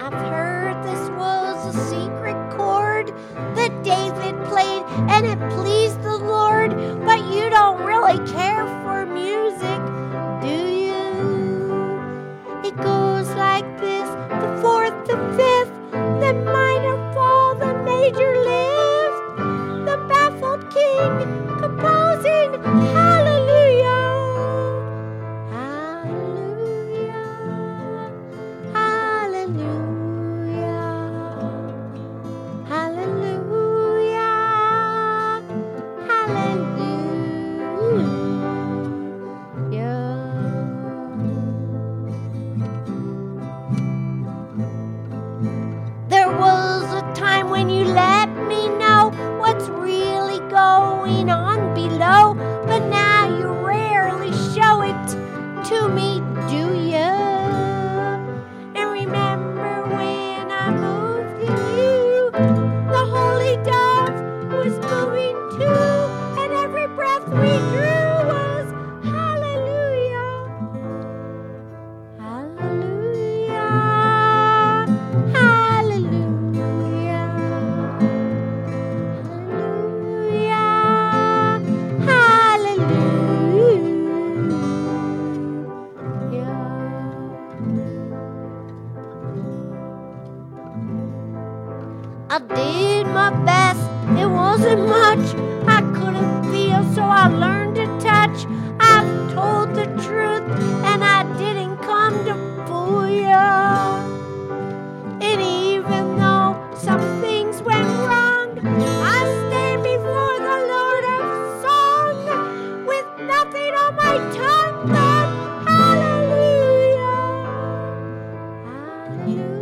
I've heard this was a secret chord that David played and it pleased the Lord, but you don't really care for music, do you? It goes like this the fourth, the fifth, the minor I did my best, it wasn't much. I couldn't feel, so I learned to touch. Hallelujah. Hallelujah.